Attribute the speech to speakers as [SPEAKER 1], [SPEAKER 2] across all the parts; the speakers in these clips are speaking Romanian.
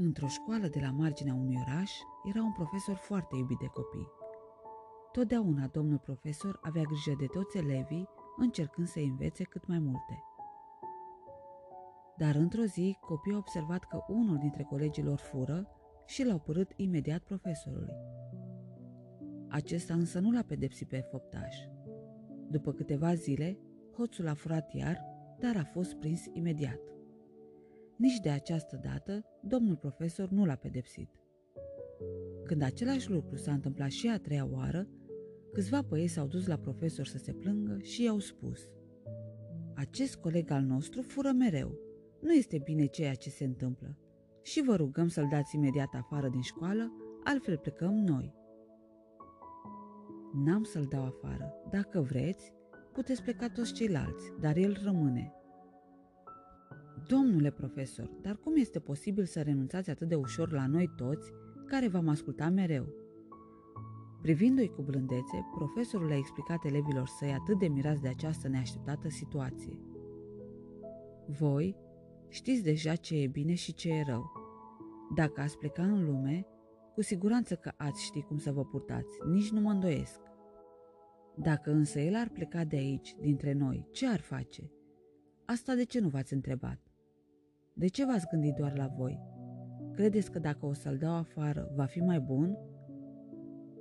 [SPEAKER 1] Într-o școală de la marginea unui oraș era un profesor foarte iubit de copii. Totdeauna domnul profesor avea grijă de toți elevii, încercând să învețe cât mai multe. Dar într-o zi, copiii au observat că unul dintre colegii lor fură și l-au părât imediat profesorului. Acesta însă nu l-a pedepsit pe făptaș. După câteva zile, hoțul a furat iar, dar a fost prins imediat. Nici de această dată, domnul profesor nu l-a pedepsit. Când același lucru s-a întâmplat și a treia oară, câțiva păieți s-au dus la profesor să se plângă și i-au spus Acest coleg al nostru fură mereu. Nu este bine ceea ce se întâmplă și vă rugăm să-l dați imediat afară din școală, altfel plecăm noi. N-am să-l dau afară. Dacă vreți, puteți pleca toți ceilalți, dar el rămâne. Domnule profesor, dar cum este posibil să renunțați atât de ușor la noi toți, care v-am ascultat mereu? Privindu-i cu blândețe, profesorul a explicat elevilor săi atât de mirați de această neașteptată situație. Voi știți deja ce e bine și ce e rău. Dacă ați pleca în lume, cu siguranță că ați ști cum să vă purtați, nici nu mă îndoiesc. Dacă însă el ar pleca de aici, dintre noi, ce ar face? Asta de ce nu v-ați întrebat? De ce v-ați gândit doar la voi? Credeți că dacă o să-l dau afară, va fi mai bun?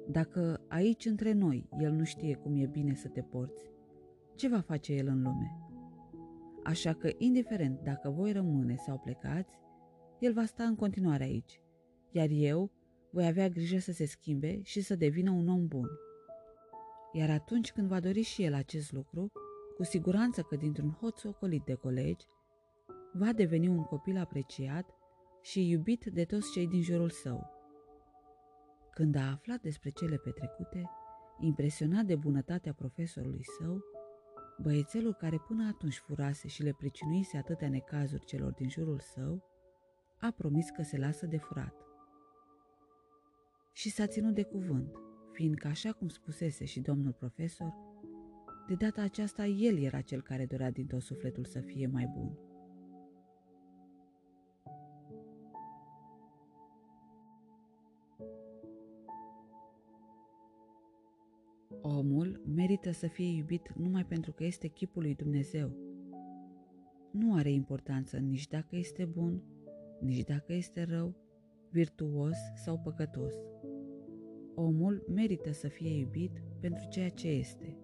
[SPEAKER 1] Dacă aici între noi el nu știe cum e bine să te porți, ce va face el în lume? Așa că, indiferent dacă voi rămâne sau plecați, el va sta în continuare aici, iar eu voi avea grijă să se schimbe și să devină un om bun. Iar atunci când va dori și el acest lucru, cu siguranță că dintr-un hoț ocolit de colegi, va deveni un copil apreciat și iubit de toți cei din jurul său. Când a aflat despre cele petrecute, impresionat de bunătatea profesorului său, băiețelul care până atunci furase și le pricinuise atâtea necazuri celor din jurul său, a promis că se lasă de furat. Și s-a ținut de cuvânt, fiindcă, așa cum spusese și domnul profesor, de data aceasta el era cel care dorea din tot sufletul să fie mai bun. Omul merită să fie iubit numai pentru că este chipul lui Dumnezeu. Nu are importanță nici dacă este bun, nici dacă este rău, virtuos sau păcătos. Omul merită să fie iubit pentru ceea ce este.